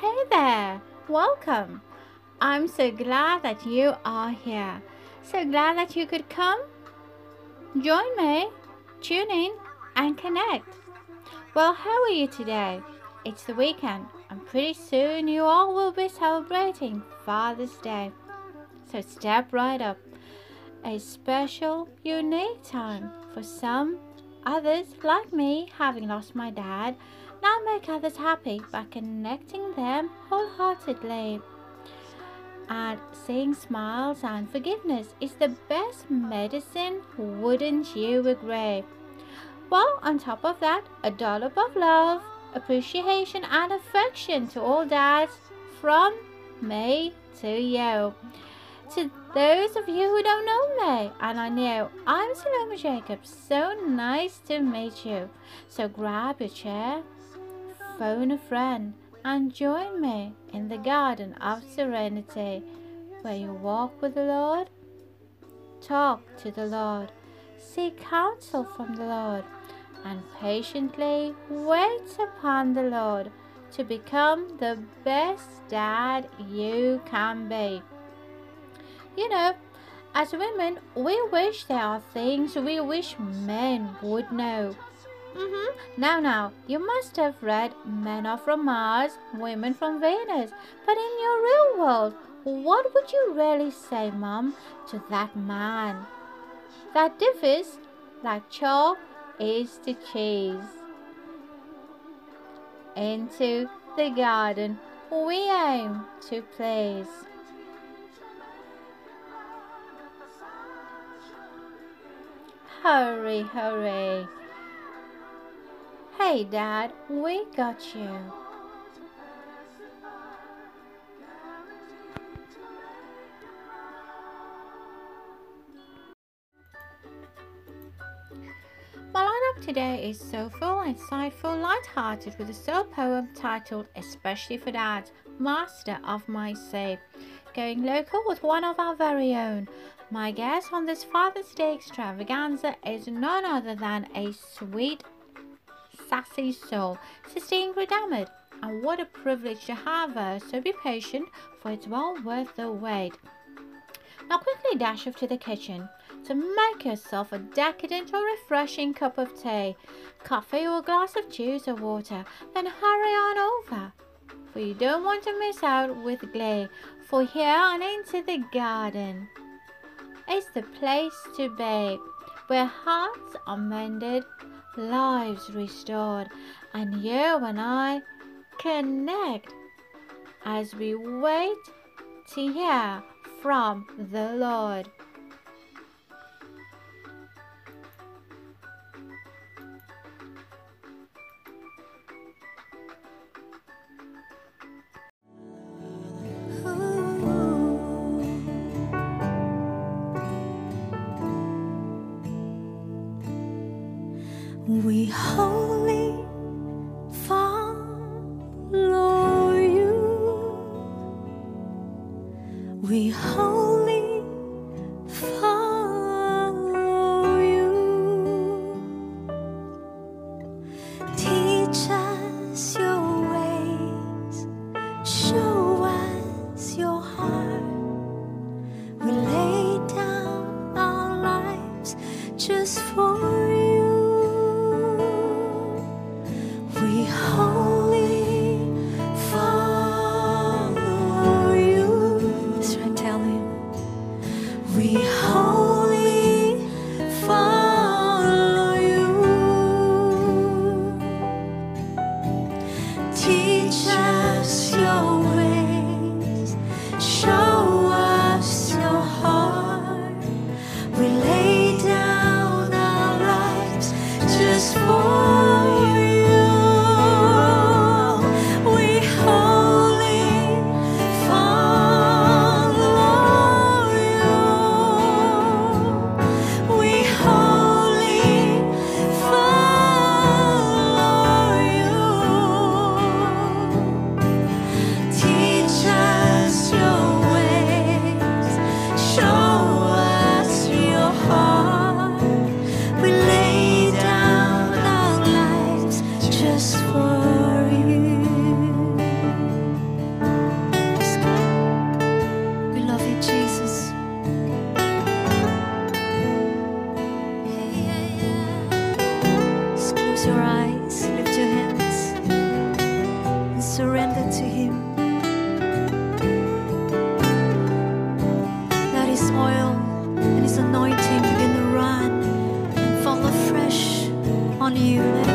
Hey there, welcome. I'm so glad that you are here. So glad that you could come. Join me, tune in, and connect. Well, how are you today? It's the weekend, and pretty soon you all will be celebrating Father's Day. So step right up. A special, unique time for some. Others, like me, having lost my dad, now make others happy by connecting them wholeheartedly. And seeing smiles and forgiveness is the best medicine, wouldn't you agree? Well, on top of that, a dollop of love, appreciation, and affection to all dads from me to you. To those of you who don't know me, and I know I'm Salome Jacobs, so nice to meet you. So grab your chair, phone a friend, and join me in the garden of serenity, where you walk with the Lord, talk to the Lord, seek counsel from the Lord, and patiently wait upon the Lord to become the best dad you can be. You know, as women, we wish there are things we wish men would know. Mm-hmm. Now, now, you must have read Men are from Mars, Women from Venus. But in your real world, what would you really say, Mum, to that man? That differs like chalk is to cheese. Into the garden we aim to please. Hurry, hurry. Hey, Dad, we got you. My lineup today is soulful, insightful, light-hearted with a soul poem titled Especially for Dad, Master of My Say. Going local with one of our very own. My guest on this Father's Day extravaganza is none other than a sweet, sassy soul, to Sister Ingrid Ahmed. And what a privilege to have her, so be patient, for it's well worth the wait. Now quickly dash off to the kitchen to make yourself a decadent or refreshing cup of tea, coffee or a glass of juice or water, then hurry on over. For you don't want to miss out with glee, for here and into the garden is the place to be, where hearts are mended, lives restored, and you and I connect as we wait to hear from the Lord. We wholly you.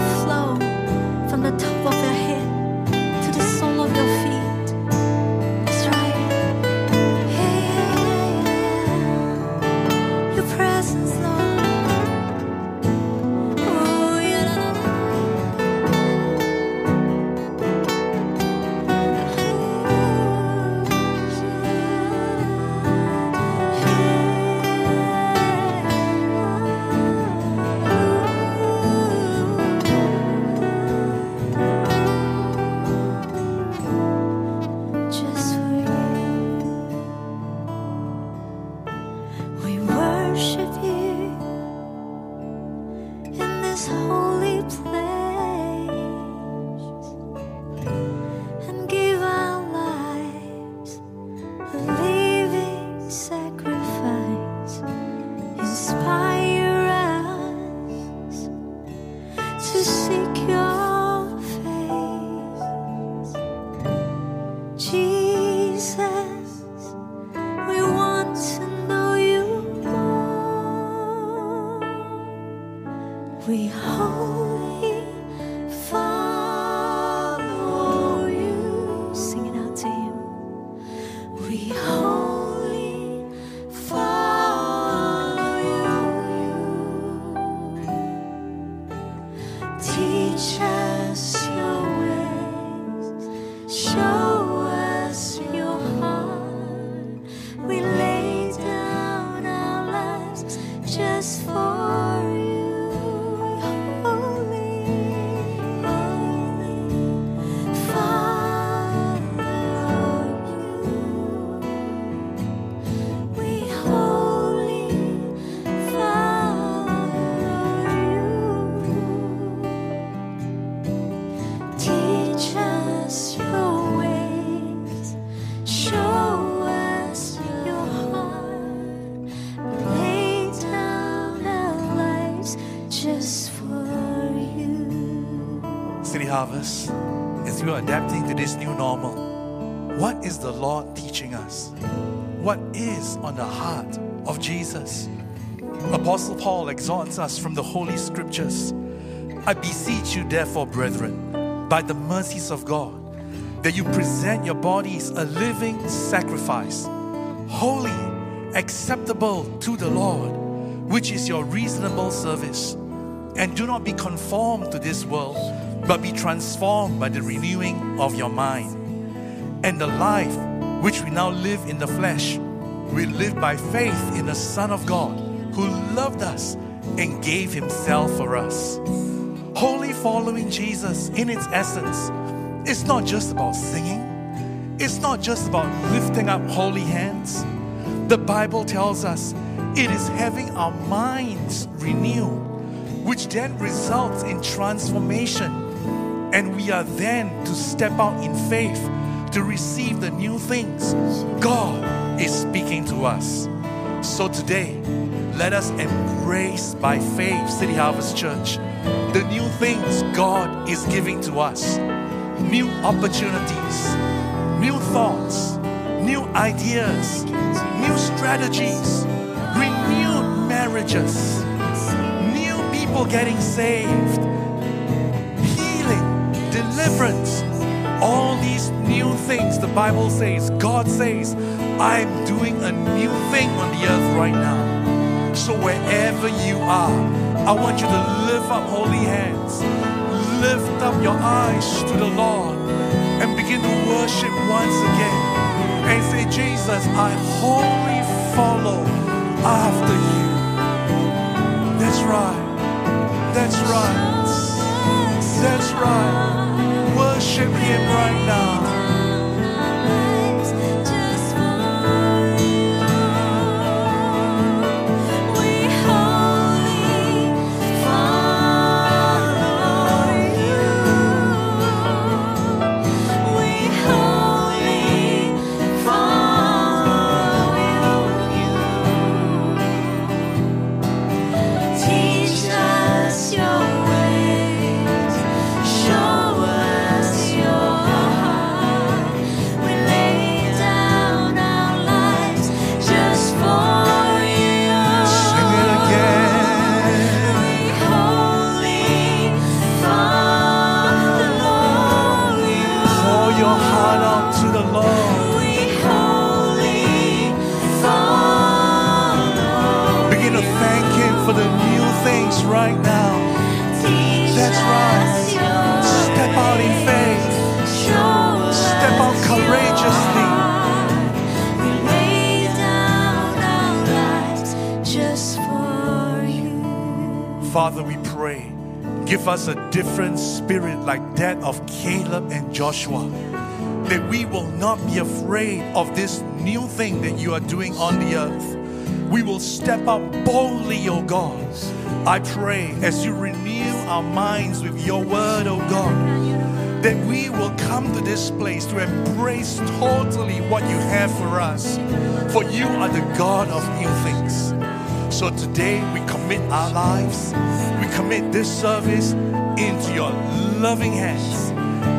On the heart of Jesus? Apostle Paul exhorts us from the Holy Scriptures I beseech you, therefore, brethren, by the mercies of God, that you present your bodies a living sacrifice, holy, acceptable to the Lord, which is your reasonable service. And do not be conformed to this world, but be transformed by the renewing of your mind. And the life which we now live in the flesh, we live by faith in the Son of God, who loved us and gave himself for us. Holy following Jesus, in its essence, it's not just about singing, it's not just about lifting up holy hands. The Bible tells us it is having our minds renewed, which then results in transformation. And we are then to step out in faith to receive the new things God is speaking to us. So today, let us embrace by faith, City Harvest Church, the new things God is giving to us new opportunities, new thoughts, new ideas, new strategies, renewed marriages, new people getting saved, healing, deliverance, all these new things the Bible says, God says, I'm doing a new thing on the earth right now. So wherever you are, I want you to lift up holy hands, lift up your eyes to the Lord, and begin to worship once again. And say, Jesus, I wholly follow after you. That's right. That's right. That's right. Worship Him right now. Father, we pray, give us a different spirit like that of Caleb and Joshua. That we will not be afraid of this new thing that you are doing on the earth. We will step up boldly, O God. I pray as you renew our minds with your word, O God, that we will come to this place to embrace totally what you have for us. For you are the God of new things. So today we commit our lives, we commit this service into your loving hands.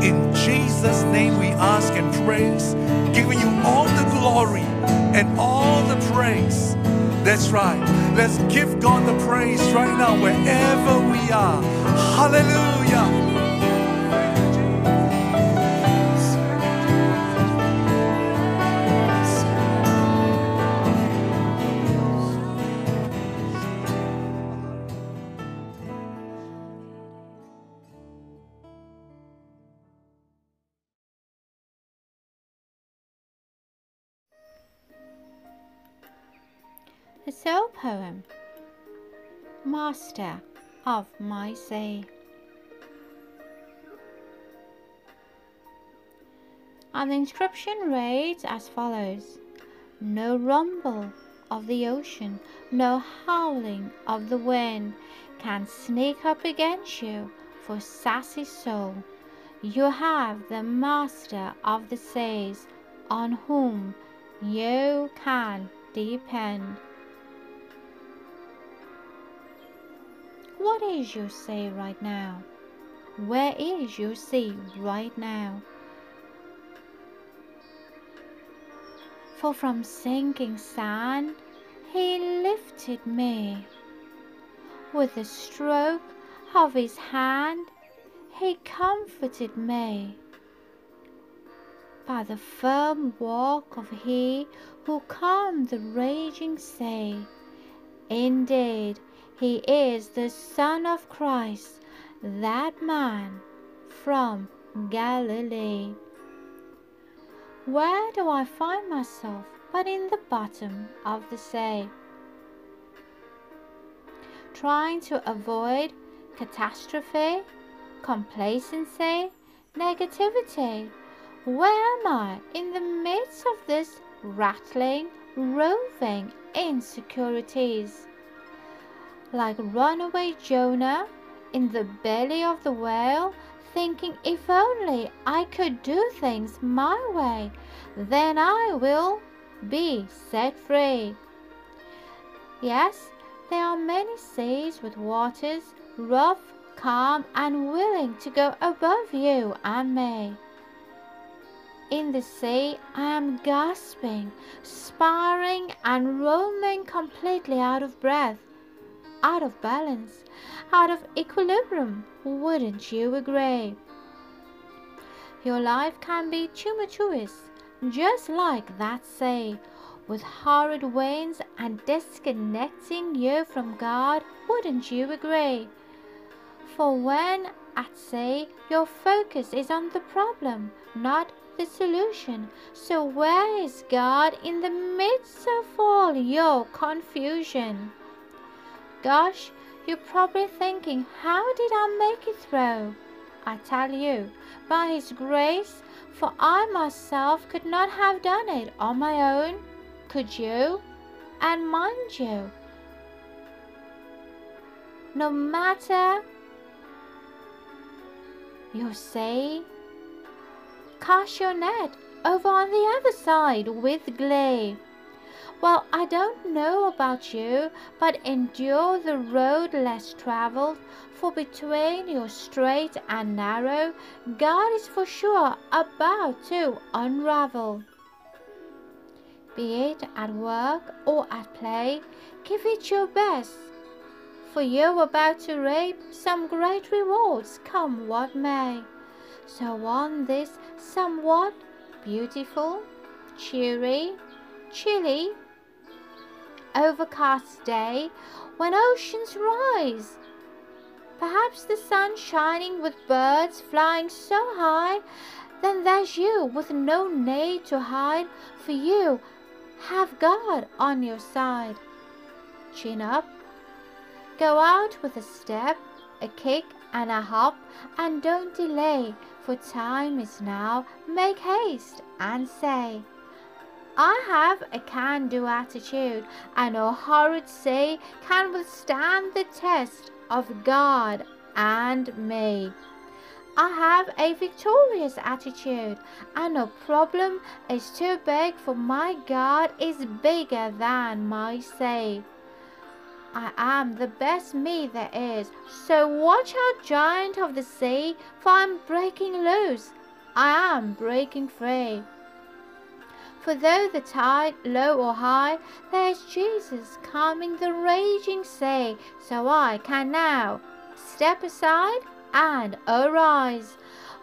In Jesus' name we ask and praise, giving you all the glory and all the praise. That's right. Let's give God the praise right now, wherever we are. Hallelujah. Poem Master of My Say. And the inscription reads as follows No rumble of the ocean, no howling of the wind can sneak up against you for sassy soul. You have the master of the seas on whom you can depend. What is your say right now? Where is your sea right now? For from sinking sand he lifted me. With the stroke of his hand he comforted me. By the firm walk of he who calmed the raging sea. Indeed, he is the Son of Christ, that man from Galilee. Where do I find myself but in the bottom of the sea? Trying to avoid catastrophe, complacency, negativity. Where am I in the midst of this rattling, roving insecurities? Like runaway Jonah in the belly of the whale, thinking if only I could do things my way, then I will be set free. Yes, there are many seas with waters rough, calm, and willing to go above you and me. In the sea, I am gasping, sparring, and roaming completely out of breath out of balance, out of equilibrium. Wouldn't you agree? Your life can be tumultuous, just like that say, with horrid winds and disconnecting you from God. Wouldn't you agree? For when at sea, your focus is on the problem, not the solution. So, where is God in the midst of all your confusion? Gosh, you're probably thinking, how did I make it through? I tell you, by His grace, for I myself could not have done it on my own. Could you? And mind you, no matter you say, cast your net over on the other side with glee. Well, I don't know about you, but endure the road less traveled, for between your straight and narrow, God is for sure about to unravel. Be it at work or at play, give it your best, for you're about to reap some great rewards, come what may. So on this somewhat beautiful, cheery, chilly, overcast day when oceans rise. Perhaps the sun shining with birds flying so high, then there's you with no need to hide, for you have God on your side. Chin up, Go out with a step, a kick, and a hop, and don't delay, for time is now. Make haste and say, I have a can do attitude, and no horrid say can withstand the test of God and me. I have a victorious attitude, and no problem is too big, for my God is bigger than my say. I am the best me there is, so watch out, giant of the sea, for I'm breaking loose, I am breaking free. For though the tide low or high, there's Jesus calming the raging sea, so I can now step aside and arise.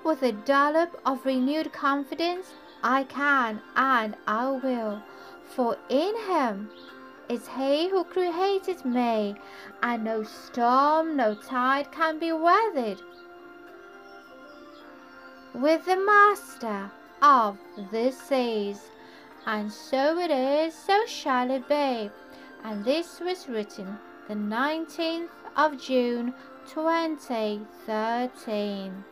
With a dollop of renewed confidence, I can and I will, for in Him is He who created me, and no storm, no tide can be weathered. With the Master of the seas, and so it is, so shall it be. And this was written the 19th of June 2013.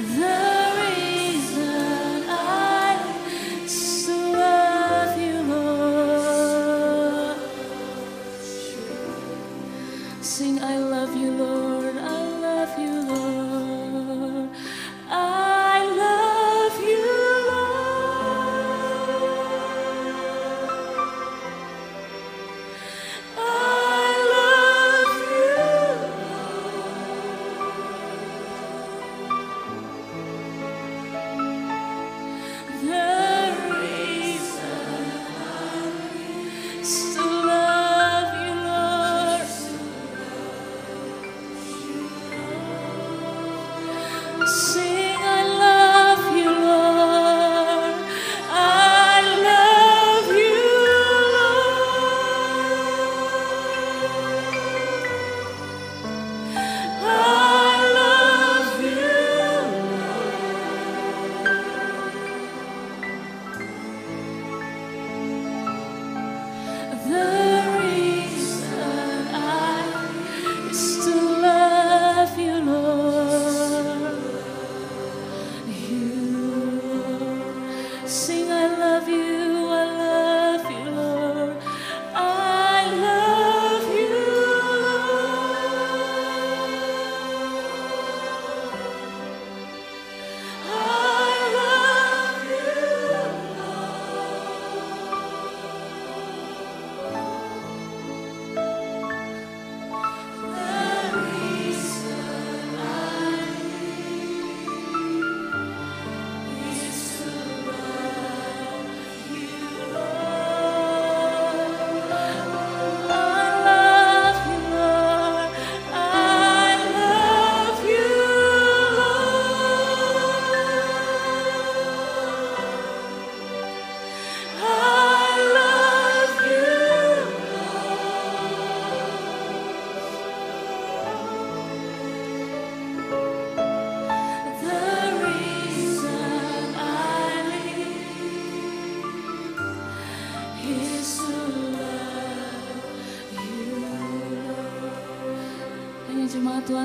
The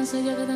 jemaat Tuhan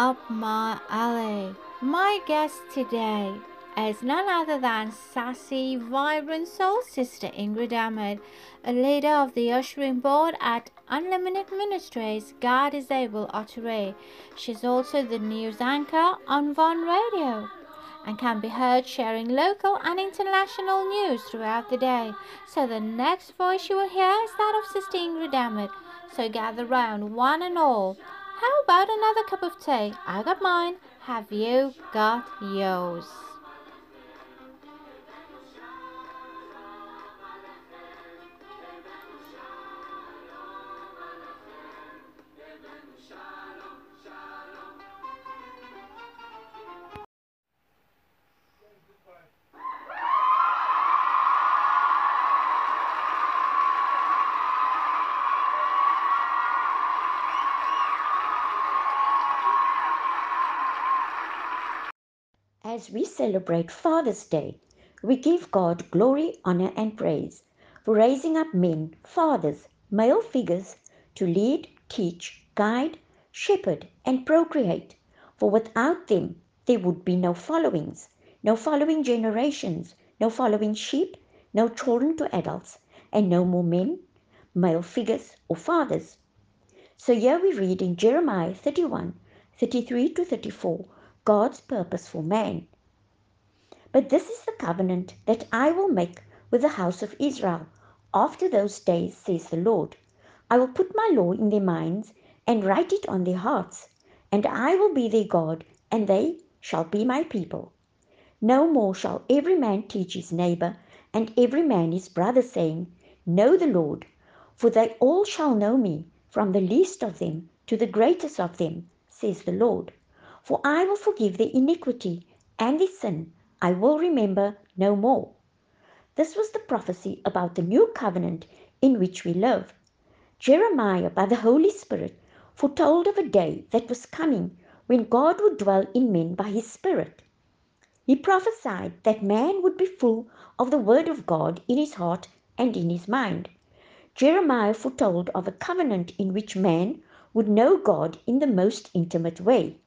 up my alley. My guest today is none other than sassy, vibrant soul sister Ingrid Ahmed, a leader of the ushering board at Unlimited Ministries, God is Able Otteray. She's also the news anchor on Von Radio and can be heard sharing local and international news throughout the day. So the next voice you will hear is that of Sister Ingrid Ahmed. So gather round, one and all. How about another cup of tea? I got mine. Have you got yours? As we celebrate Father's Day, we give God glory, honor, and praise for raising up men, fathers, male figures to lead, teach, guide, shepherd, and procreate. For without them, there would be no followings, no following generations, no following sheep, no children to adults, and no more men, male figures, or fathers. So here we read in Jeremiah 31 33 to 34 God's purpose for man. But this is the covenant that I will make with the house of Israel after those days, says the Lord. I will put my law in their minds and write it on their hearts, and I will be their God, and they shall be my people. No more shall every man teach his neighbor and every man his brother, saying, Know the Lord, for they all shall know me, from the least of them to the greatest of them, says the Lord. For I will forgive their iniquity and their sin I will remember no more. This was the prophecy about the new covenant in which we live. Jeremiah, by the Holy Spirit, foretold of a day that was coming when God would dwell in men by his Spirit. He prophesied that man would be full of the Word of God in his heart and in his mind. Jeremiah foretold of a covenant in which man would know God in the most intimate way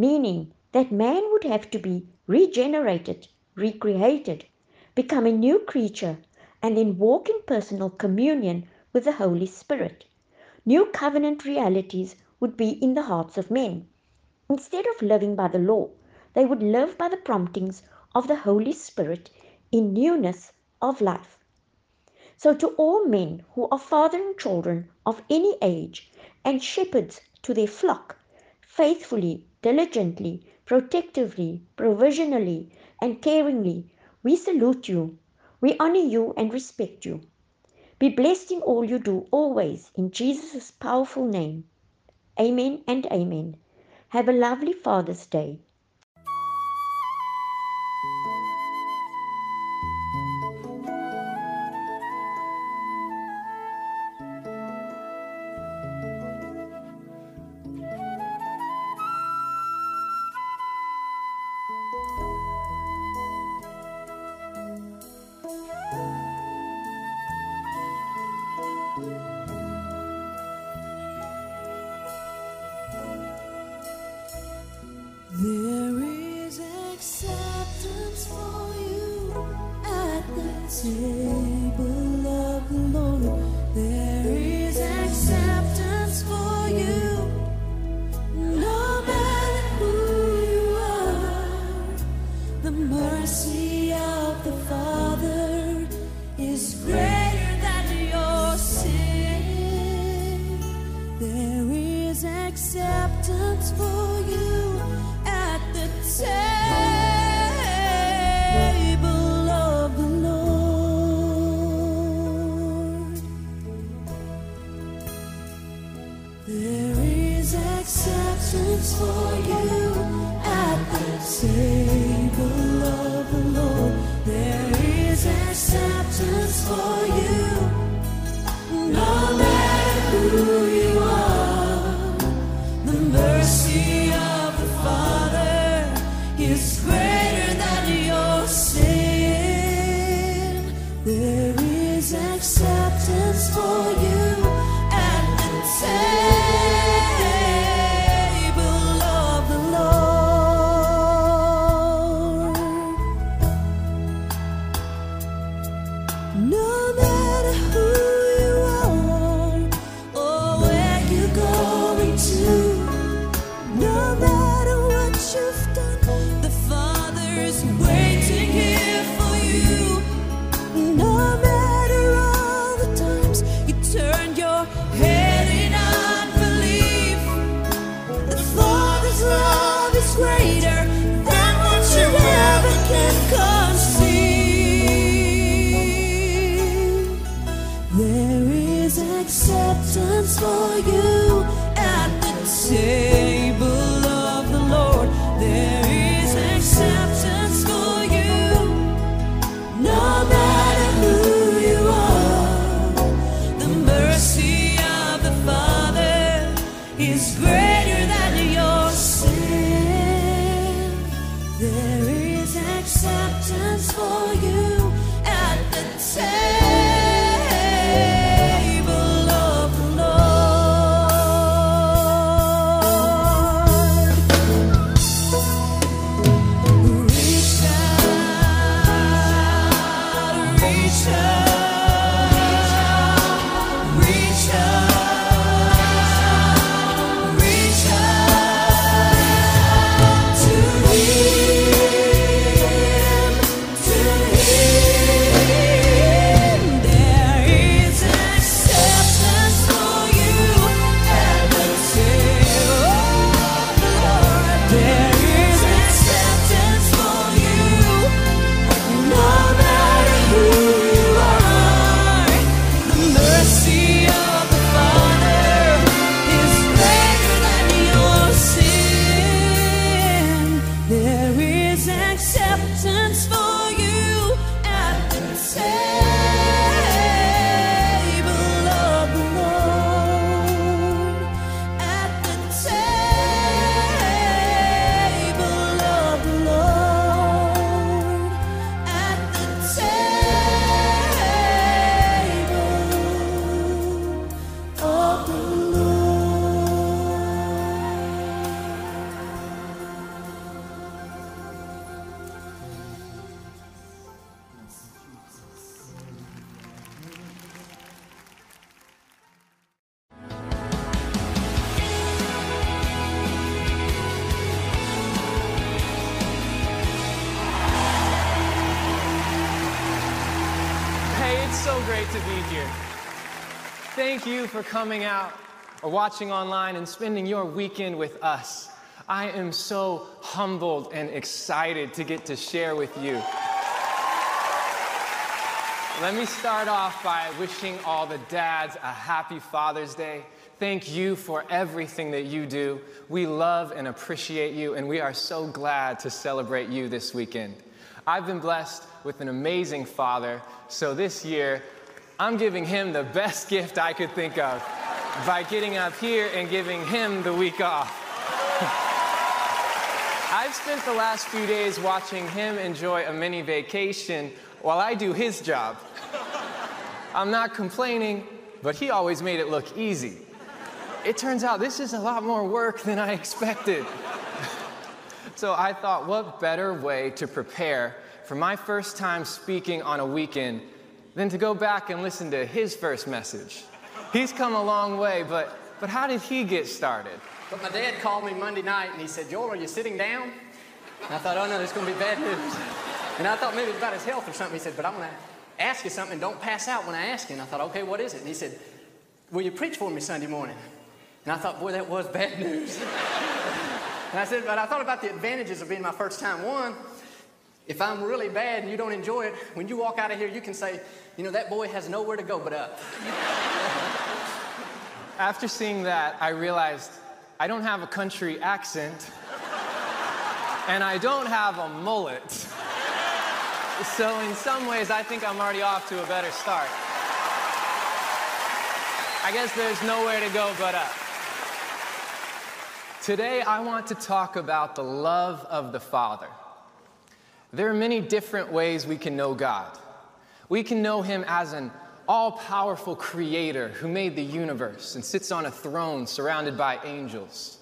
meaning that man would have to be regenerated, recreated, become a new creature, and then walk in personal communion with the Holy Spirit. New covenant realities would be in the hearts of men. Instead of living by the law, they would live by the promptings of the Holy Spirit in newness of life. So, to all men who are fathering children of any age and shepherds to their flock, faithfully diligently, protectively, provisionally, and caringly, we salute you. We honor you and respect you. Be blessed in all you do always in Jesus' powerful name. Amen and amen. Have a lovely Father's Day. For coming out or watching online and spending your weekend with us. I am so humbled and excited to get to share with you. Let me start off by wishing all the dads a happy Father's Day. Thank you for everything that you do. We love and appreciate you, and we are so glad to celebrate you this weekend. I've been blessed with an amazing father, so this year I'm giving him the best gift I could think of by getting up here and giving him the week off. I've spent the last few days watching him enjoy a mini vacation while I do his job. I'm not complaining, but he always made it look easy. It turns out this is a lot more work than I expected. so I thought, what better way to prepare for my first time speaking on a weekend than to go back and listen to his first message? He's come a long way, but, but how did he get started? But my dad called me Monday night and he said, Joel, are you sitting down? And I thought, oh no, there's going to be bad news. And I thought maybe it was about his health or something. He said, but I'm going to ask you something. Don't pass out when I ask you. And I thought, okay, what is it? And he said, will you preach for me Sunday morning? And I thought, boy, that was bad news. and I said, but I thought about the advantages of being my first time. One, if I'm really bad and you don't enjoy it, when you walk out of here, you can say, you know, that boy has nowhere to go but up. After seeing that, I realized I don't have a country accent and I don't have a mullet. So, in some ways, I think I'm already off to a better start. I guess there's nowhere to go but up. Today, I want to talk about the love of the Father. There are many different ways we can know God. We can know Him as an all powerful creator who made the universe and sits on a throne surrounded by angels.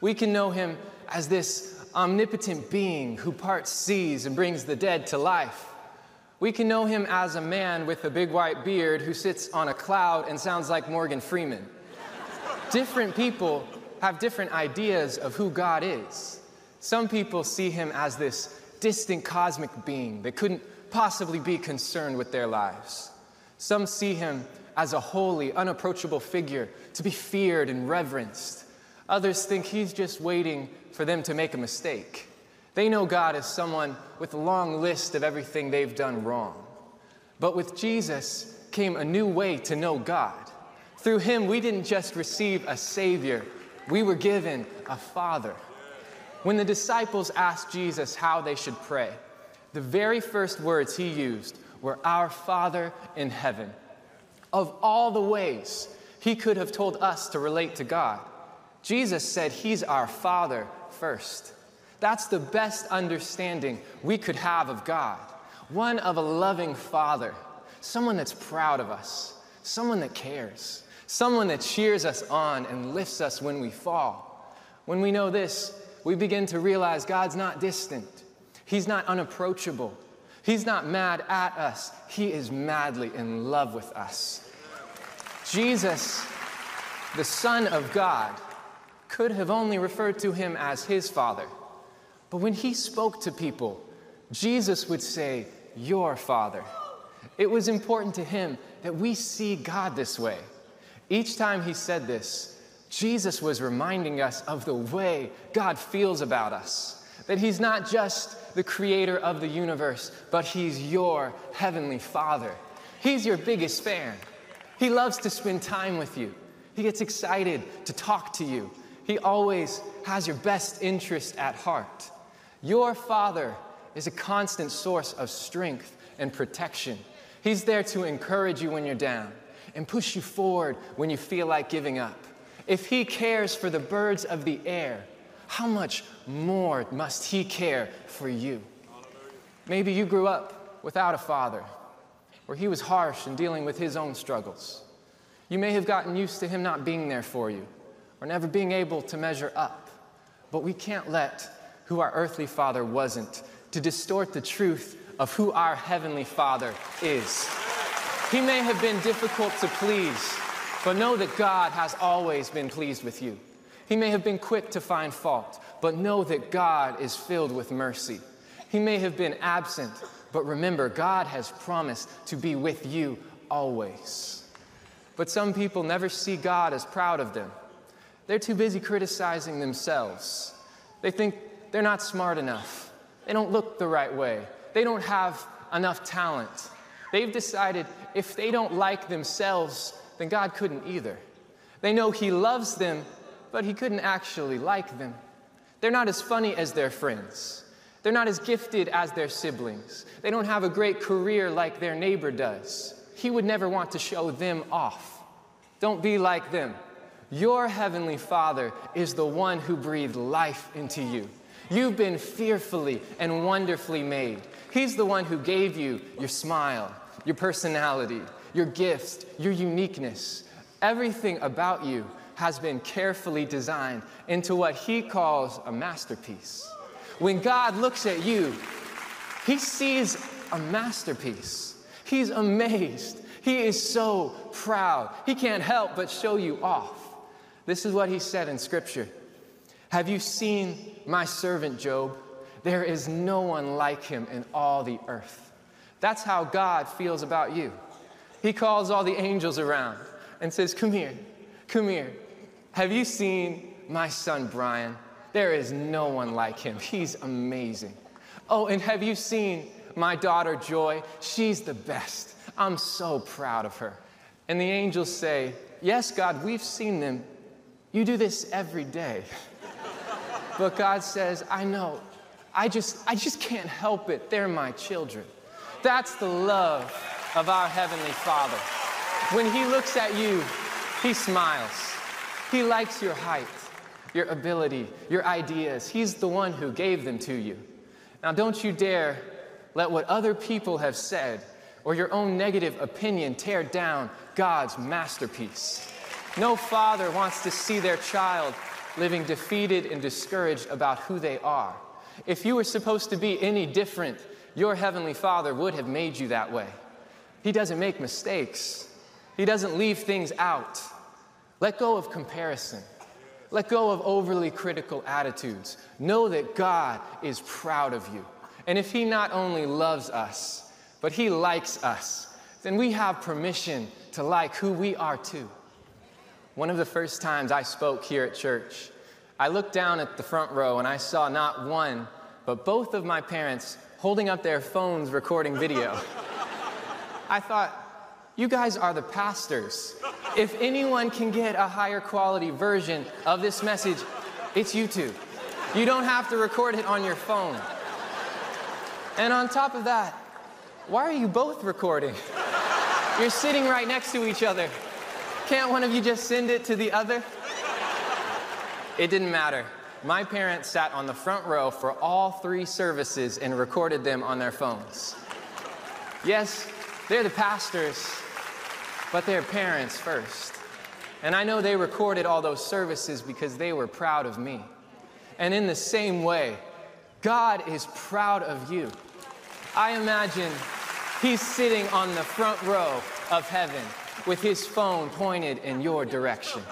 We can know Him as this omnipotent being who parts seas and brings the dead to life. We can know Him as a man with a big white beard who sits on a cloud and sounds like Morgan Freeman. different people have different ideas of who God is. Some people see Him as this distant cosmic being that couldn't possibly be concerned with their lives. Some see him as a holy, unapproachable figure to be feared and reverenced. Others think he's just waiting for them to make a mistake. They know God as someone with a long list of everything they've done wrong. But with Jesus came a new way to know God. Through him, we didn't just receive a Savior, we were given a Father. When the disciples asked Jesus how they should pray, the very first words he used were, Our Father in heaven. Of all the ways he could have told us to relate to God, Jesus said he's our Father first. That's the best understanding we could have of God one of a loving Father, someone that's proud of us, someone that cares, someone that cheers us on and lifts us when we fall. When we know this, we begin to realize God's not distant, He's not unapproachable, He's not mad at us, He is madly in love with us. Jesus, the Son of God, could have only referred to Him as His Father. But when He spoke to people, Jesus would say, Your Father. It was important to Him that we see God this way. Each time He said this, Jesus was reminding us of the way God feels about us. That He's not just the creator of the universe, but He's your heavenly Father. He's your biggest fan. He loves to spend time with you. He gets excited to talk to you. He always has your best interest at heart. Your Father is a constant source of strength and protection. He's there to encourage you when you're down and push you forward when you feel like giving up. If He cares for the birds of the air, how much more must He care for you? Maybe you grew up without a father, or he was harsh in dealing with his own struggles. You may have gotten used to him not being there for you, or never being able to measure up. But we can't let who our earthly father wasn't to distort the truth of who our heavenly father is. He may have been difficult to please, but know that God has always been pleased with you. He may have been quick to find fault, but know that God is filled with mercy. He may have been absent, but remember, God has promised to be with you always. But some people never see God as proud of them. They're too busy criticizing themselves. They think they're not smart enough. They don't look the right way. They don't have enough talent. They've decided if they don't like themselves, then God couldn't either. They know He loves them, but He couldn't actually like them. They're not as funny as their friends. They're not as gifted as their siblings. They don't have a great career like their neighbor does. He would never want to show them off. Don't be like them. Your heavenly Father is the one who breathed life into you. You've been fearfully and wonderfully made. He's the one who gave you your smile, your personality, your gifts, your uniqueness. Everything about you has been carefully designed into what He calls a masterpiece. When God looks at you, He sees a masterpiece. He's amazed. He is so proud. He can't help but show you off. This is what He said in Scripture Have you seen my servant Job? There is no one like him in all the earth. That's how God feels about you. He calls all the angels around and says, Come here, come here. Have you seen my son Brian? There is no one like him. He's amazing. Oh, and have you seen my daughter Joy? She's the best. I'm so proud of her. And the angels say, Yes, God, we've seen them. You do this every day. but God says, I know. I just, I just can't help it. They're my children. That's the love of our Heavenly Father. When He looks at you, He smiles. He likes your height, your ability, your ideas. He's the one who gave them to you. Now, don't you dare let what other people have said or your own negative opinion tear down God's masterpiece. No father wants to see their child living defeated and discouraged about who they are. If you were supposed to be any different, your heavenly Father would have made you that way. He doesn't make mistakes, He doesn't leave things out. Let go of comparison. Let go of overly critical attitudes. Know that God is proud of you. And if He not only loves us, but He likes us, then we have permission to like who we are too. One of the first times I spoke here at church, I looked down at the front row and I saw not one, but both of my parents holding up their phones recording video. I thought, you guys are the pastors. If anyone can get a higher quality version of this message, it's you two. You don't have to record it on your phone. And on top of that, why are you both recording? You're sitting right next to each other. Can't one of you just send it to the other? It didn't matter. My parents sat on the front row for all three services and recorded them on their phones. Yes, they're the pastors, but they're parents first. And I know they recorded all those services because they were proud of me. And in the same way, God is proud of you. I imagine He's sitting on the front row of heaven with his phone pointed in your direction.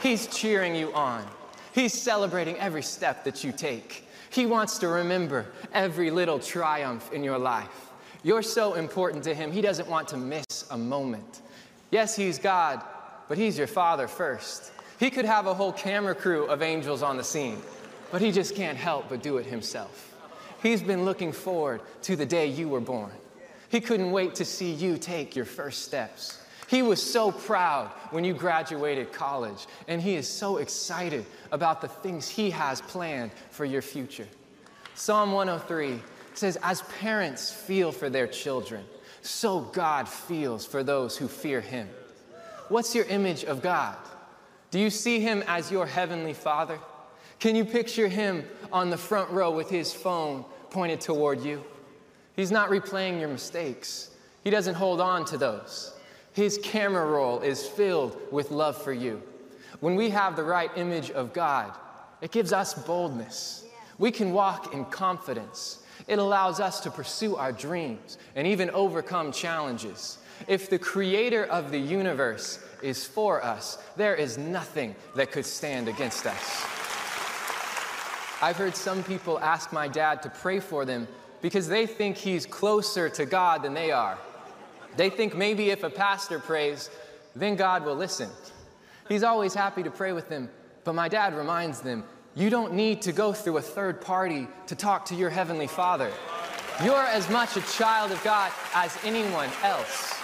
He's cheering you on. He's celebrating every step that you take. He wants to remember every little triumph in your life. You're so important to him, he doesn't want to miss a moment. Yes, he's God, but he's your father first. He could have a whole camera crew of angels on the scene, but he just can't help but do it himself. He's been looking forward to the day you were born. He couldn't wait to see you take your first steps. He was so proud when you graduated college, and he is so excited about the things he has planned for your future. Psalm 103 says, As parents feel for their children, so God feels for those who fear him. What's your image of God? Do you see him as your heavenly father? Can you picture him on the front row with his phone pointed toward you? He's not replaying your mistakes, He doesn't hold on to those. His camera roll is filled with love for you. When we have the right image of God, it gives us boldness. We can walk in confidence. It allows us to pursue our dreams and even overcome challenges. If the creator of the universe is for us, there is nothing that could stand against us. I've heard some people ask my dad to pray for them because they think he's closer to God than they are. They think maybe if a pastor prays, then God will listen. He's always happy to pray with them, but my dad reminds them you don't need to go through a third party to talk to your Heavenly Father. You're as much a child of God as anyone else.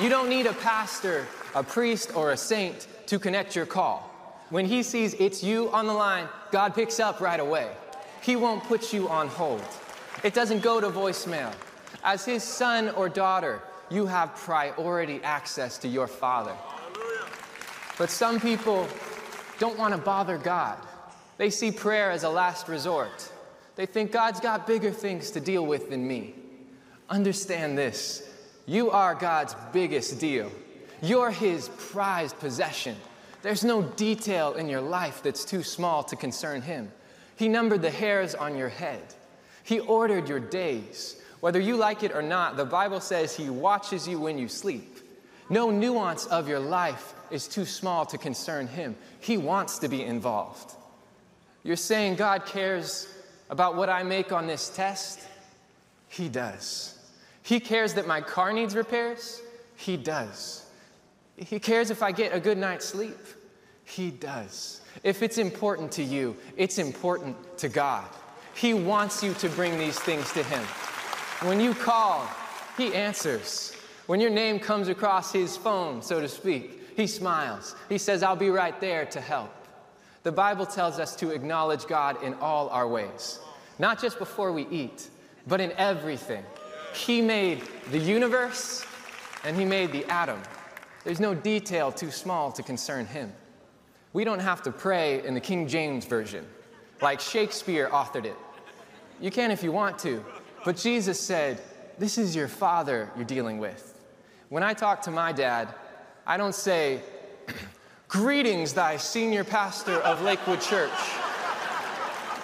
You don't need a pastor, a priest, or a saint to connect your call. When he sees it's you on the line, God picks up right away. He won't put you on hold. It doesn't go to voicemail. As his son or daughter, you have priority access to your father. But some people don't want to bother God. They see prayer as a last resort. They think God's got bigger things to deal with than me. Understand this you are God's biggest deal, you're His prized possession. There's no detail in your life that's too small to concern Him. He numbered the hairs on your head. He ordered your days. Whether you like it or not, the Bible says He watches you when you sleep. No nuance of your life is too small to concern Him. He wants to be involved. You're saying God cares about what I make on this test? He does. He cares that my car needs repairs? He does. He cares if I get a good night's sleep? He does. If it's important to you, it's important to God. He wants you to bring these things to Him. When you call, He answers. When your name comes across His phone, so to speak, He smiles. He says, I'll be right there to help. The Bible tells us to acknowledge God in all our ways, not just before we eat, but in everything. He made the universe and He made the atom. There's no detail too small to concern Him. We don't have to pray in the King James Version like Shakespeare authored it. You can if you want to, but Jesus said, This is your father you're dealing with. When I talk to my dad, I don't say, Greetings, thy senior pastor of Lakewood Church.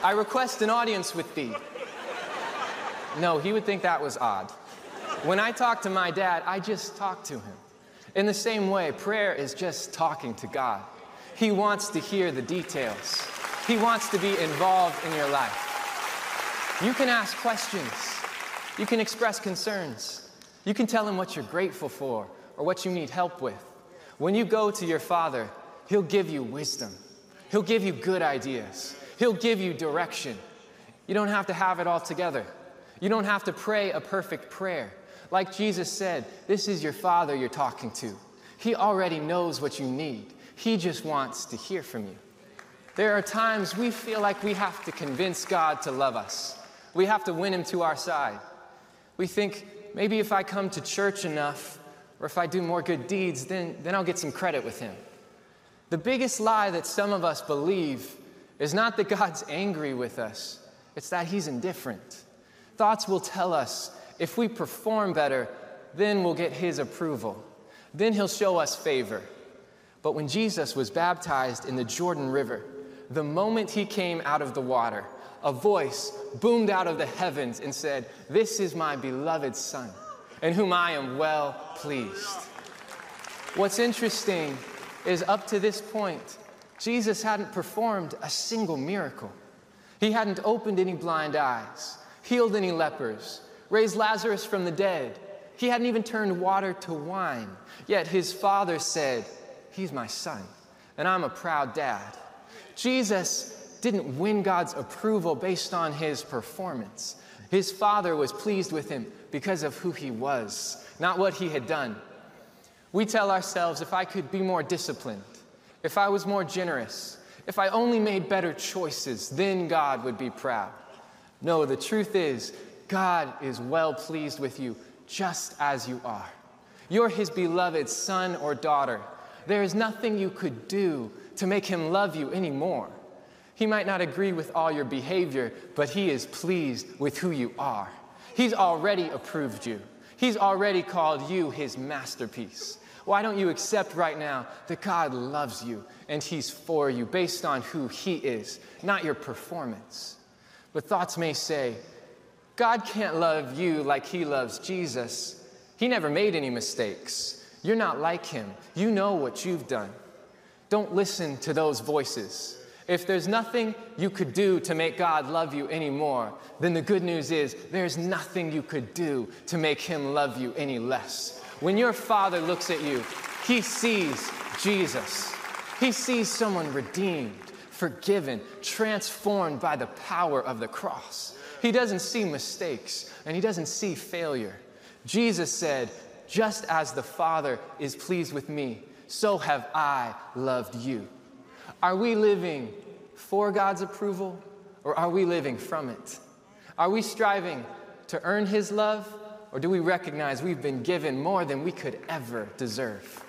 I request an audience with thee. No, he would think that was odd. When I talk to my dad, I just talk to him. In the same way, prayer is just talking to God. He wants to hear the details. He wants to be involved in your life. You can ask questions. You can express concerns. You can tell him what you're grateful for or what you need help with. When you go to your father, he'll give you wisdom. He'll give you good ideas. He'll give you direction. You don't have to have it all together. You don't have to pray a perfect prayer. Like Jesus said, this is your father you're talking to. He already knows what you need. He just wants to hear from you. There are times we feel like we have to convince God to love us. We have to win him to our side. We think maybe if I come to church enough or if I do more good deeds, then, then I'll get some credit with him. The biggest lie that some of us believe is not that God's angry with us, it's that He's indifferent. Thoughts will tell us if we perform better, then we'll get His approval. Then He'll show us favor. But when Jesus was baptized in the Jordan River, the moment He came out of the water, a voice boomed out of the heavens and said, This is my beloved Son, in whom I am well pleased. What's interesting is up to this point, Jesus hadn't performed a single miracle. He hadn't opened any blind eyes, healed any lepers, raised Lazarus from the dead. He hadn't even turned water to wine. Yet his father said, He's my son, and I'm a proud dad. Jesus didn't win God's approval based on his performance. His father was pleased with him because of who he was, not what he had done. We tell ourselves if I could be more disciplined, if I was more generous, if I only made better choices, then God would be proud. No, the truth is, God is well pleased with you just as you are. You're his beloved son or daughter. There is nothing you could do to make him love you anymore. He might not agree with all your behavior, but he is pleased with who you are. He's already approved you. He's already called you his masterpiece. Why don't you accept right now that God loves you and he's for you based on who he is, not your performance? But thoughts may say, God can't love you like he loves Jesus. He never made any mistakes. You're not like him. You know what you've done. Don't listen to those voices. If there's nothing you could do to make God love you anymore, then the good news is there's nothing you could do to make him love you any less. When your father looks at you, he sees Jesus. He sees someone redeemed, forgiven, transformed by the power of the cross. He doesn't see mistakes and he doesn't see failure. Jesus said, Just as the Father is pleased with me, so have I loved you. Are we living for God's approval or are we living from it? Are we striving to earn His love or do we recognize we've been given more than we could ever deserve?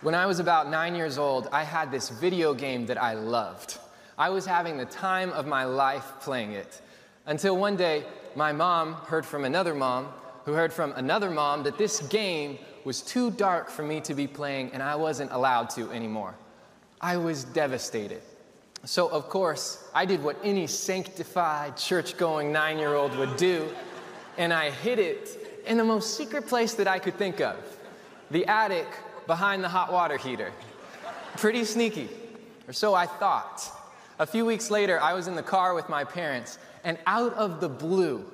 When I was about nine years old, I had this video game that I loved. I was having the time of my life playing it. Until one day, my mom heard from another mom, who heard from another mom that this game was too dark for me to be playing and I wasn't allowed to anymore. I was devastated. So, of course, I did what any sanctified, church going nine year old would do, and I hid it in the most secret place that I could think of the attic behind the hot water heater. Pretty sneaky, or so I thought. A few weeks later, I was in the car with my parents, and out of the blue,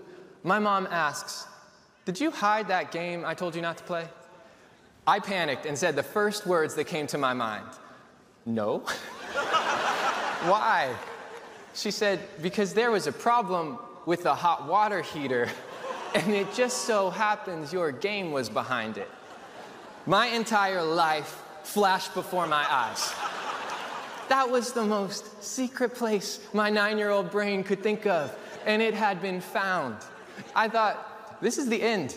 my mom asks, Did you hide that game I told you not to play? I panicked and said the first words that came to my mind no. Why? She said, Because there was a problem with the hot water heater, and it just so happens your game was behind it. My entire life flashed before my eyes. That was the most secret place my nine year old brain could think of, and it had been found. I thought, this is the end.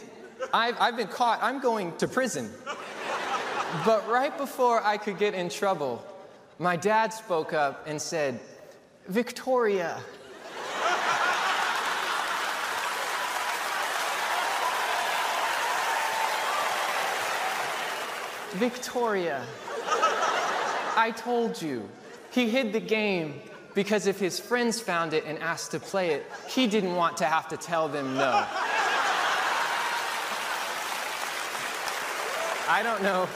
I've, I've been caught, I'm going to prison. But right before I could get in trouble, my dad spoke up and said, Victoria. Victoria, I told you, he hid the game because if his friends found it and asked to play it, he didn't want to have to tell them no. I don't know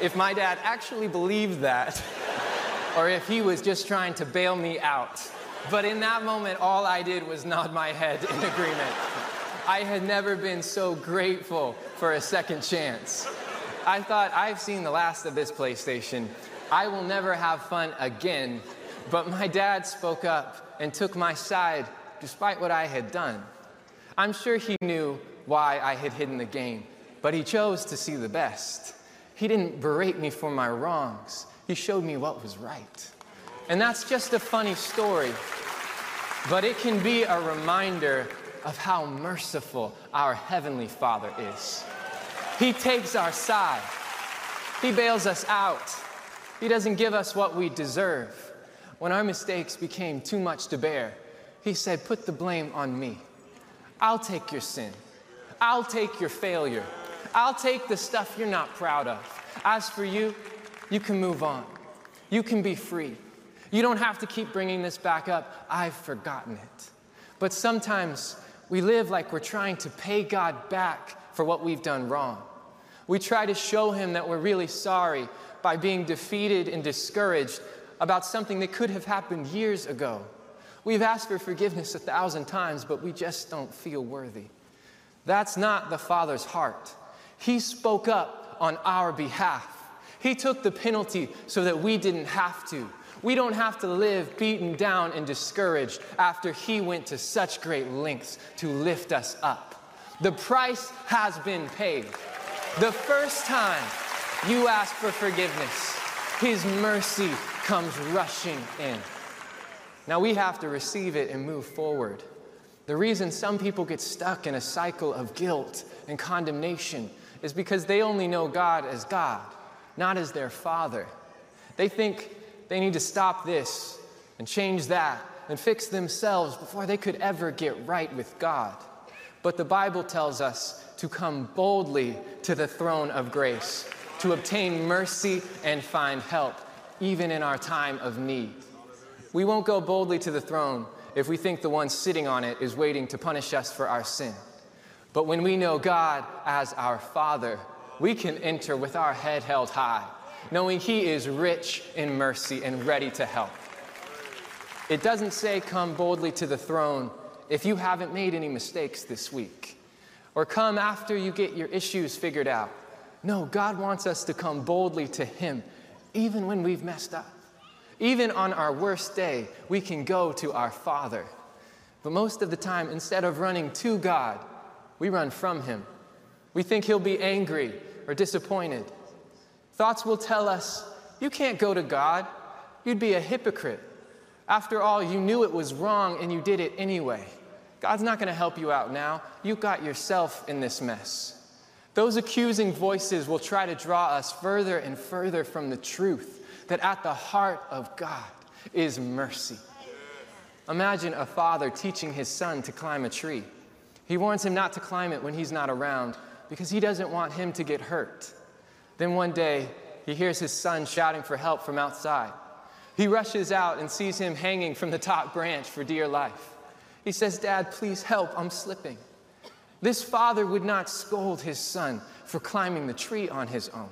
if my dad actually believed that or if he was just trying to bail me out. But in that moment, all I did was nod my head in agreement. I had never been so grateful for a second chance. I thought, I've seen the last of this PlayStation. I will never have fun again. But my dad spoke up and took my side despite what I had done. I'm sure he knew why I had hidden the game, but he chose to see the best. He didn't berate me for my wrongs. He showed me what was right. And that's just a funny story, but it can be a reminder of how merciful our Heavenly Father is. He takes our side, He bails us out, He doesn't give us what we deserve. when our mistakes became too much to bear, He said, Put the blame on me. I'll take your sin. I'll take your failure. I'll take the stuff you're not proud of. As for you, you can move on. You can be free. You don't have to keep bringing this back up. I've forgotten it. But sometimes we live like we're trying to pay God back for what we've done wrong. We try to show Him that we're really sorry by being defeated and discouraged about something that could have happened years ago. We've asked for forgiveness a thousand times, but we just don't feel worthy. That's not the Father's heart. He spoke up on our behalf. He took the penalty so that we didn't have to. We don't have to live beaten down and discouraged after He went to such great lengths to lift us up. The price has been paid. The first time you ask for forgiveness, His mercy comes rushing in. Now we have to receive it and move forward. The reason some people get stuck in a cycle of guilt and condemnation is because they only know God as God, not as their Father. They think they need to stop this and change that and fix themselves before they could ever get right with God. But the Bible tells us to come boldly to the throne of grace, to obtain mercy and find help, even in our time of need. We won't go boldly to the throne if we think the one sitting on it is waiting to punish us for our sin. But when we know God as our Father, we can enter with our head held high, knowing He is rich in mercy and ready to help. It doesn't say come boldly to the throne if you haven't made any mistakes this week, or come after you get your issues figured out. No, God wants us to come boldly to Him, even when we've messed up. Even on our worst day, we can go to our Father. But most of the time, instead of running to God, we run from Him. We think He'll be angry or disappointed. Thoughts will tell us, You can't go to God. You'd be a hypocrite. After all, you knew it was wrong and you did it anyway. God's not going to help you out now. You got yourself in this mess. Those accusing voices will try to draw us further and further from the truth that at the heart of God is mercy. Imagine a father teaching his son to climb a tree. He warns him not to climb it when he's not around because he doesn't want him to get hurt. Then one day, he hears his son shouting for help from outside. He rushes out and sees him hanging from the top branch for dear life. He says, Dad, please help, I'm slipping. This father would not scold his son for climbing the tree on his own.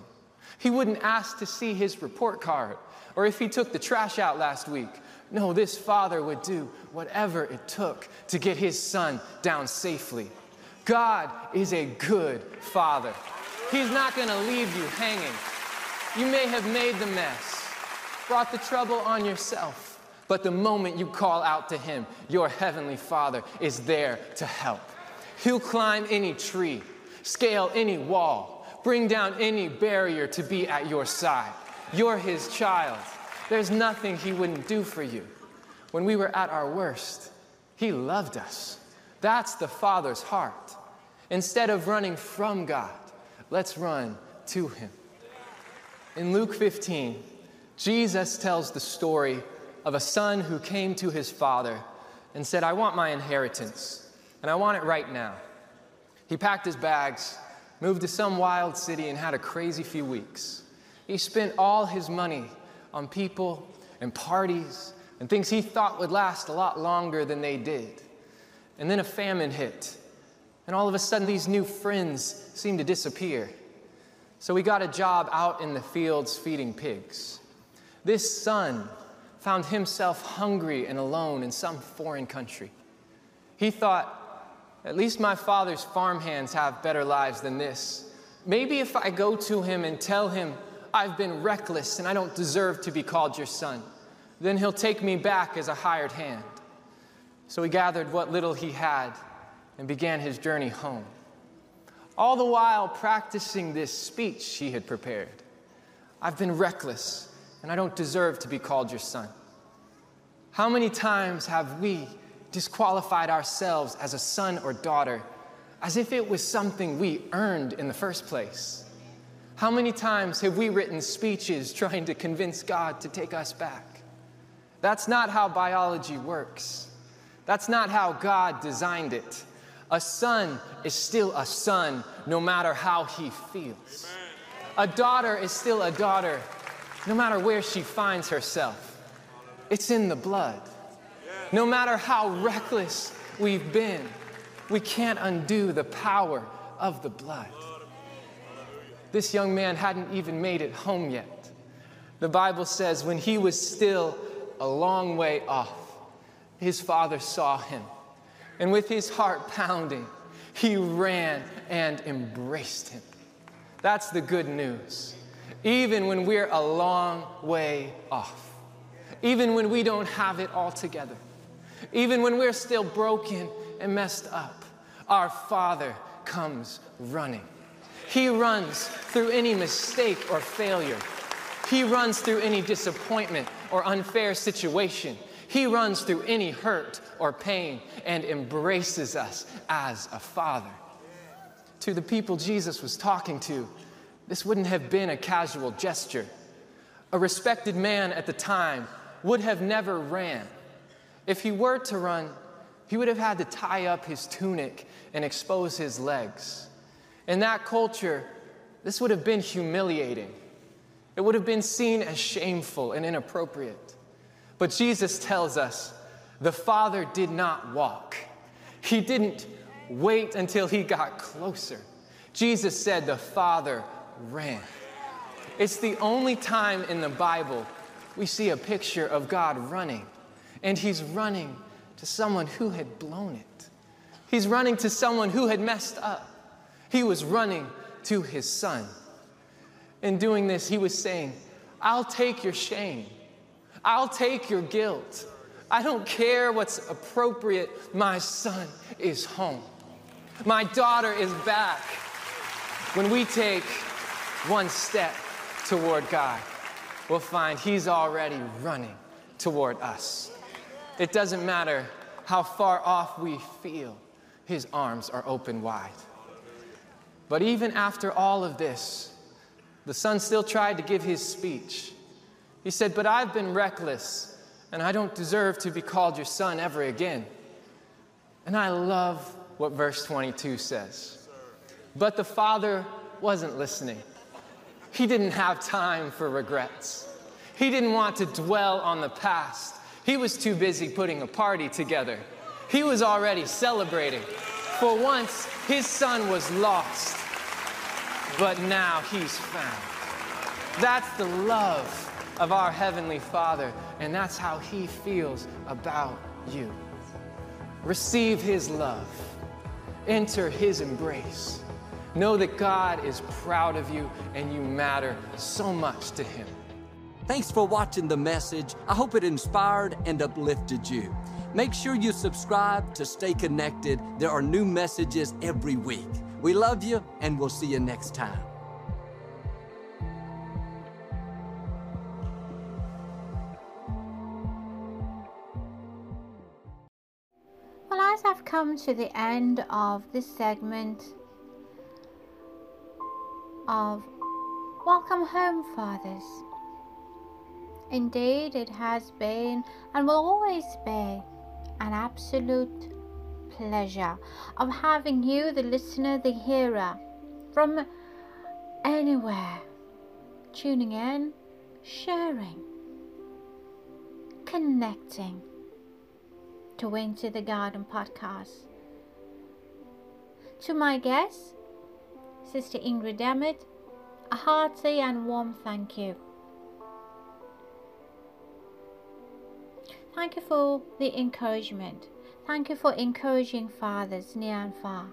He wouldn't ask to see his report card or if he took the trash out last week. No, this father would do whatever it took to get his son down safely. God is a good father. He's not going to leave you hanging. You may have made the mess, brought the trouble on yourself, but the moment you call out to him, your heavenly father is there to help. He'll climb any tree, scale any wall, bring down any barrier to be at your side. You're his child. There's nothing he wouldn't do for you. When we were at our worst, he loved us. That's the Father's heart. Instead of running from God, let's run to him. In Luke 15, Jesus tells the story of a son who came to his father and said, I want my inheritance, and I want it right now. He packed his bags moved to some wild city and had a crazy few weeks. He spent all his money on people and parties and things he thought would last a lot longer than they did. And then a famine hit, and all of a sudden these new friends seemed to disappear. So he got a job out in the fields feeding pigs. This son found himself hungry and alone in some foreign country. He thought, at least my father's farmhands have better lives than this. Maybe if I go to him and tell him I've been reckless and I don't deserve to be called your son, then he'll take me back as a hired hand. So he gathered what little he had and began his journey home. All the while practicing this speech he had prepared I've been reckless and I don't deserve to be called your son. How many times have we disqualified ourselves as a son or daughter as if it was something we earned in the first place. How many times have we written speeches trying to convince God to take us back? That's not how biology works. That's not how God designed it. A son is still a son no matter how he feels. A daughter is still a daughter no matter where she finds herself. It's in the blood. No matter how reckless we've been, we can't undo the power of the blood. This young man hadn't even made it home yet. The Bible says when he was still a long way off, his father saw him. And with his heart pounding, he ran and embraced him. That's the good news. Even when we're a long way off, even when we don't have it all together, even when we're still broken and messed up, our Father comes running. He runs through any mistake or failure. He runs through any disappointment or unfair situation. He runs through any hurt or pain and embraces us as a father. To the people Jesus was talking to, this wouldn't have been a casual gesture. A respected man at the time would have never ran. If he were to run, he would have had to tie up his tunic and expose his legs. In that culture, this would have been humiliating. It would have been seen as shameful and inappropriate. But Jesus tells us the Father did not walk, He didn't wait until He got closer. Jesus said the Father ran. It's the only time in the Bible we see a picture of God running, and He's running to someone who had blown it. He's running to someone who had messed up. He was running to His Son. In doing this, He was saying, I'll take your shame. I'll take your guilt. I don't care what's appropriate. My son is home. My daughter is back. When we take one step toward God, we'll find He's already running toward us. It doesn't matter how far off we feel, His arms are open wide. But even after all of this, the son still tried to give his speech. He said, But I've been reckless, and I don't deserve to be called your son ever again. And I love what verse 22 says. But the father wasn't listening. He didn't have time for regrets. He didn't want to dwell on the past. He was too busy putting a party together. He was already celebrating. For once, his son was lost, but now he's found. That's the love of our Heavenly Father, and that's how He feels about you. Receive His love, enter His embrace. Know that God is proud of you and you matter so much to Him. Thanks for watching the message. I hope it inspired and uplifted you. Make sure you subscribe to stay connected. There are new messages every week. We love you, and we'll see you next time. Well, as I've come to the end of this segment of Welcome Home, Fathers. Indeed, it has been and will always be an absolute pleasure of having you, the listener, the hearer, from anywhere, tuning in, sharing, connecting to Into the Garden podcast. To my guest, Sister Ingrid Emmett, a hearty and warm thank you. Thank you for the encouragement. Thank you for encouraging fathers near and far.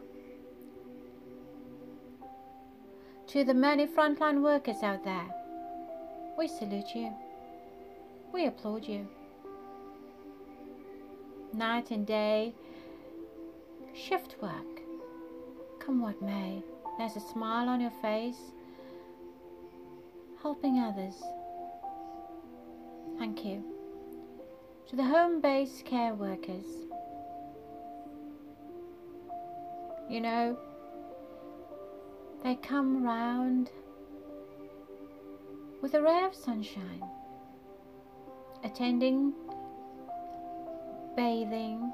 To the many frontline workers out there, we salute you. We applaud you. Night and day, shift work. Come what may, there's a smile on your face, helping others. Thank you. To the home based care workers, you know, they come round with a ray of sunshine, attending bathing,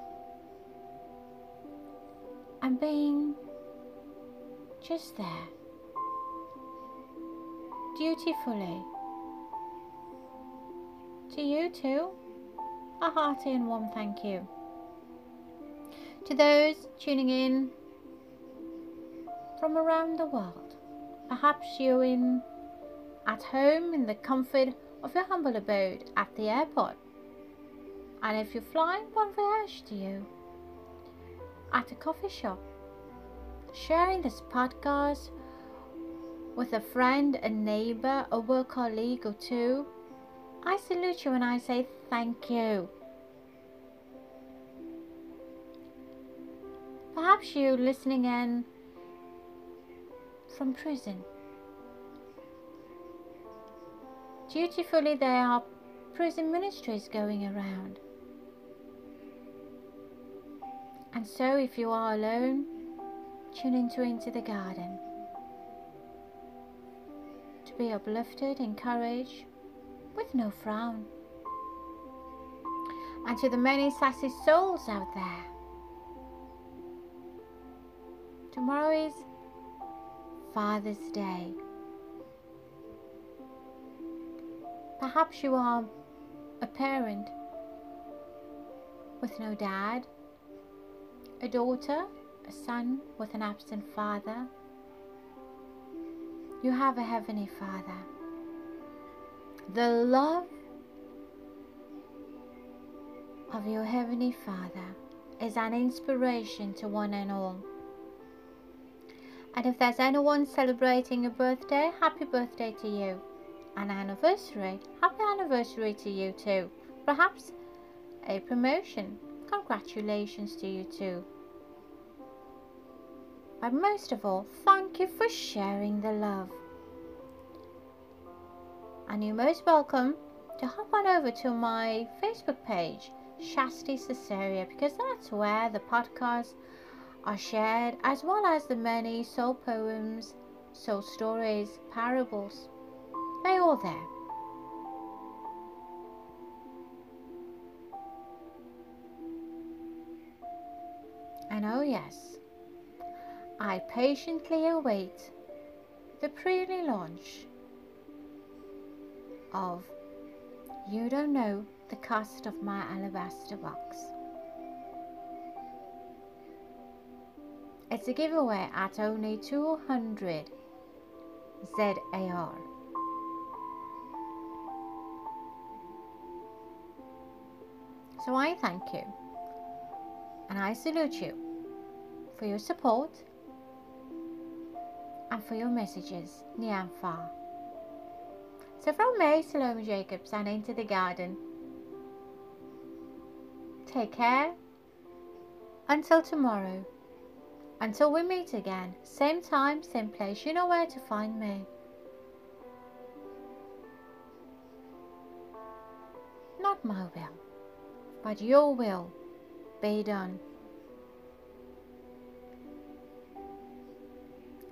and being just there, dutifully. To you too, a hearty and warm thank you. To those tuning in from around the world, perhaps you in at home in the comfort of your humble abode at the airport. And if you're flying, bon voyage to you. At a coffee shop, sharing this podcast with a friend, a neighbor, a work colleague or two, I salute you and I say thank you. Perhaps you listening in from prison. Dutifully, there are prison ministries going around. And so, if you are alone, tune into Into the Garden to be uplifted, encouraged, with no frown. And to the many sassy souls out there, tomorrow is Father's Day. Perhaps you are a parent with no dad, a daughter, a son with an absent father. You have a Heavenly Father. The love of your Heavenly Father is an inspiration to one and all. And if there's anyone celebrating a birthday, happy birthday to you an anniversary. Happy anniversary to you too. Perhaps a promotion. Congratulations to you too. But most of all, thank you for sharing the love. And you're most welcome to hop on over to my Facebook page, Shasti Caesarea, because that's where the podcasts are shared, as well as the many soul poems, soul stories, parables, They're all there. And oh, yes, I patiently await the pre launch of You Don't Know the Cost of My Alabaster Box. It's a giveaway at only 200 ZAR. So I thank you and I salute you for your support and for your messages near and far. So from me, Salome Jacobs, and into the garden. Take care. Until tomorrow. Until we meet again. Same time, same place. You know where to find me. Not my will but your will be done.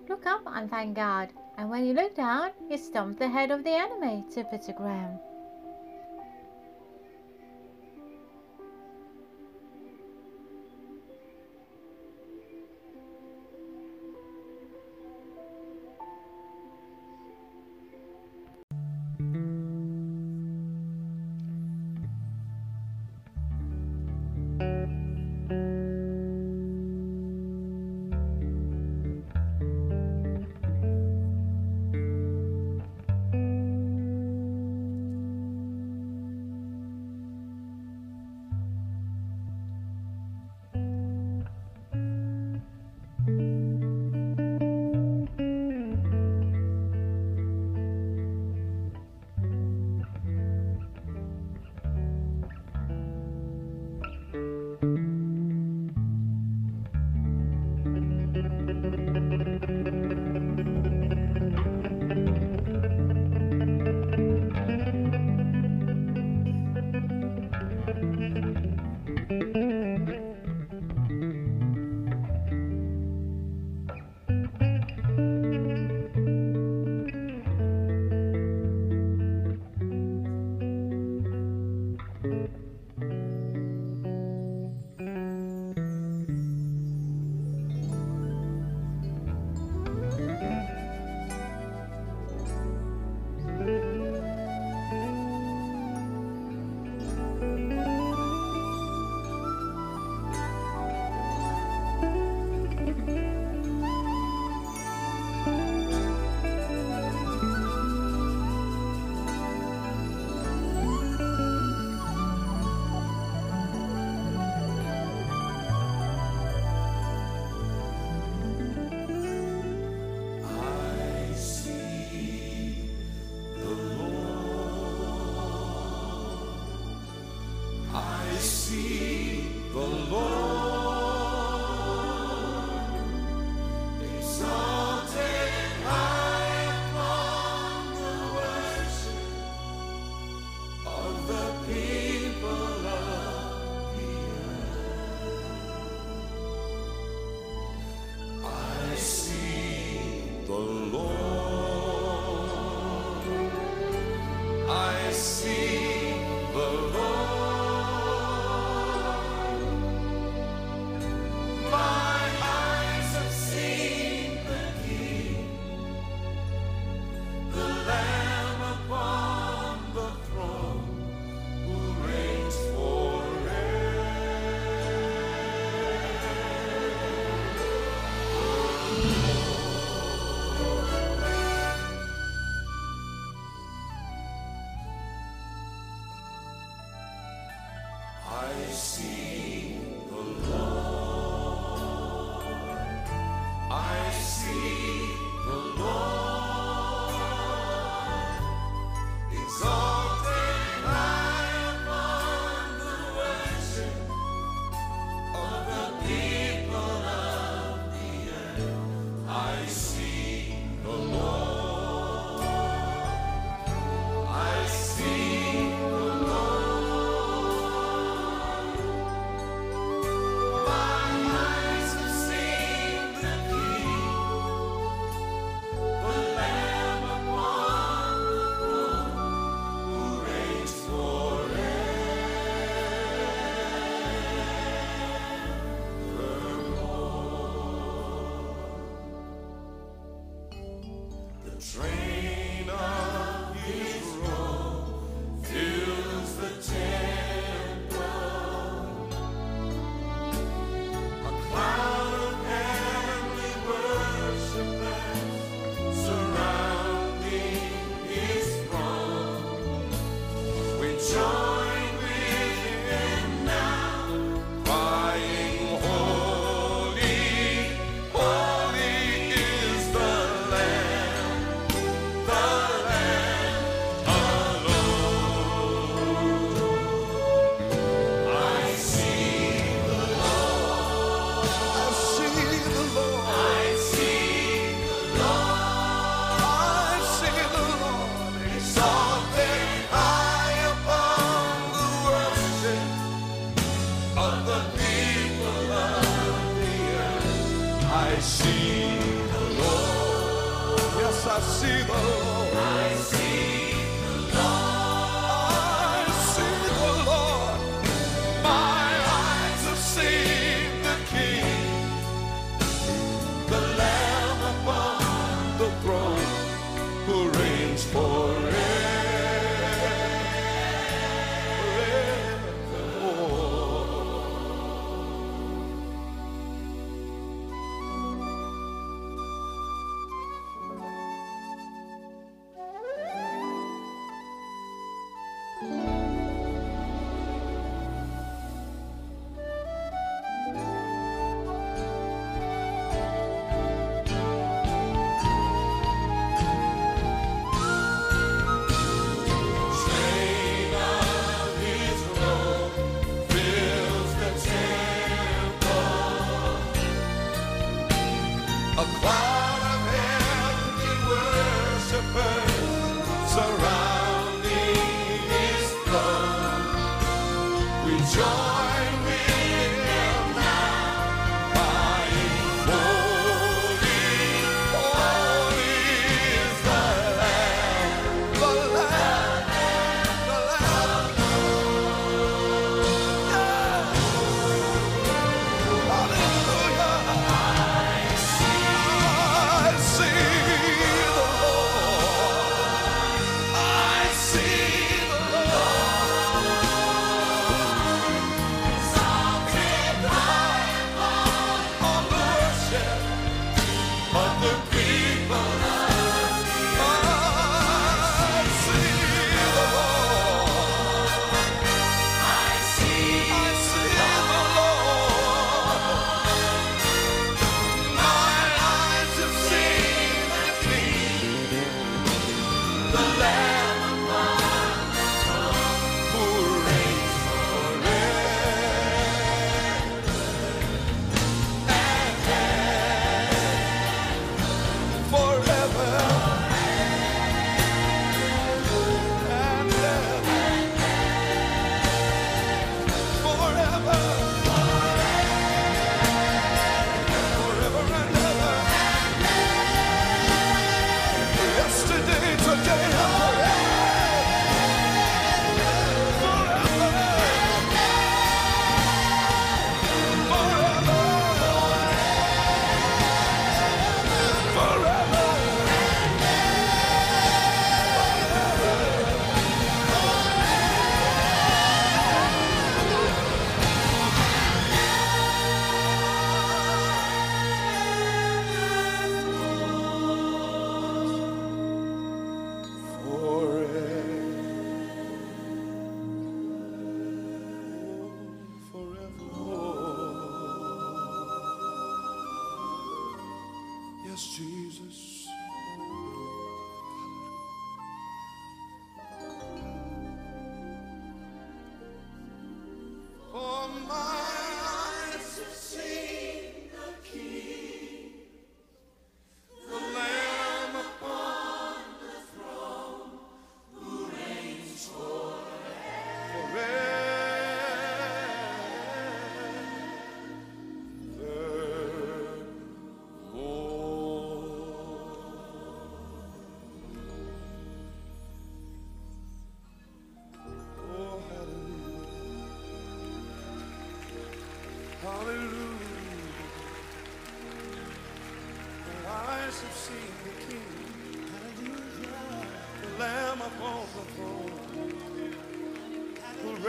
Look up and thank God, and when you look down, you stomp the head of the enemy to the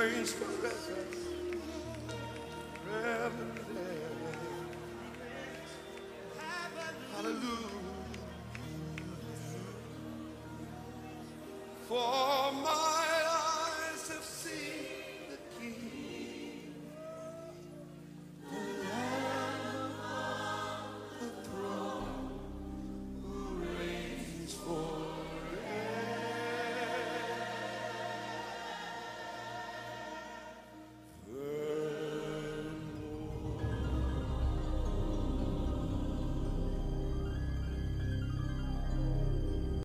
Who